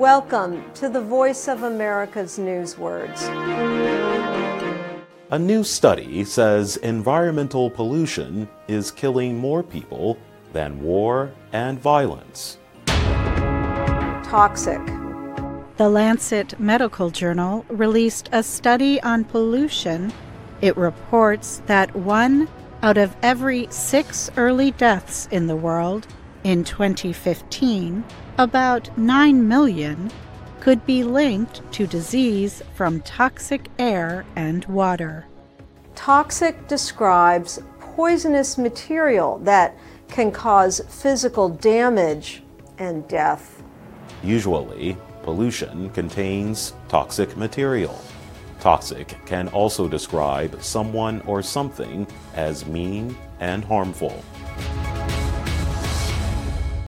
Welcome to the Voice of America's Newswords. A new study says environmental pollution is killing more people than war and violence. Toxic. The Lancet Medical Journal released a study on pollution. It reports that one out of every six early deaths in the world in 2015, about 9 million, could be linked to disease from toxic air and water. Toxic describes poisonous material that can cause physical damage and death. Usually, pollution contains toxic material. Toxic can also describe someone or something as mean and harmful.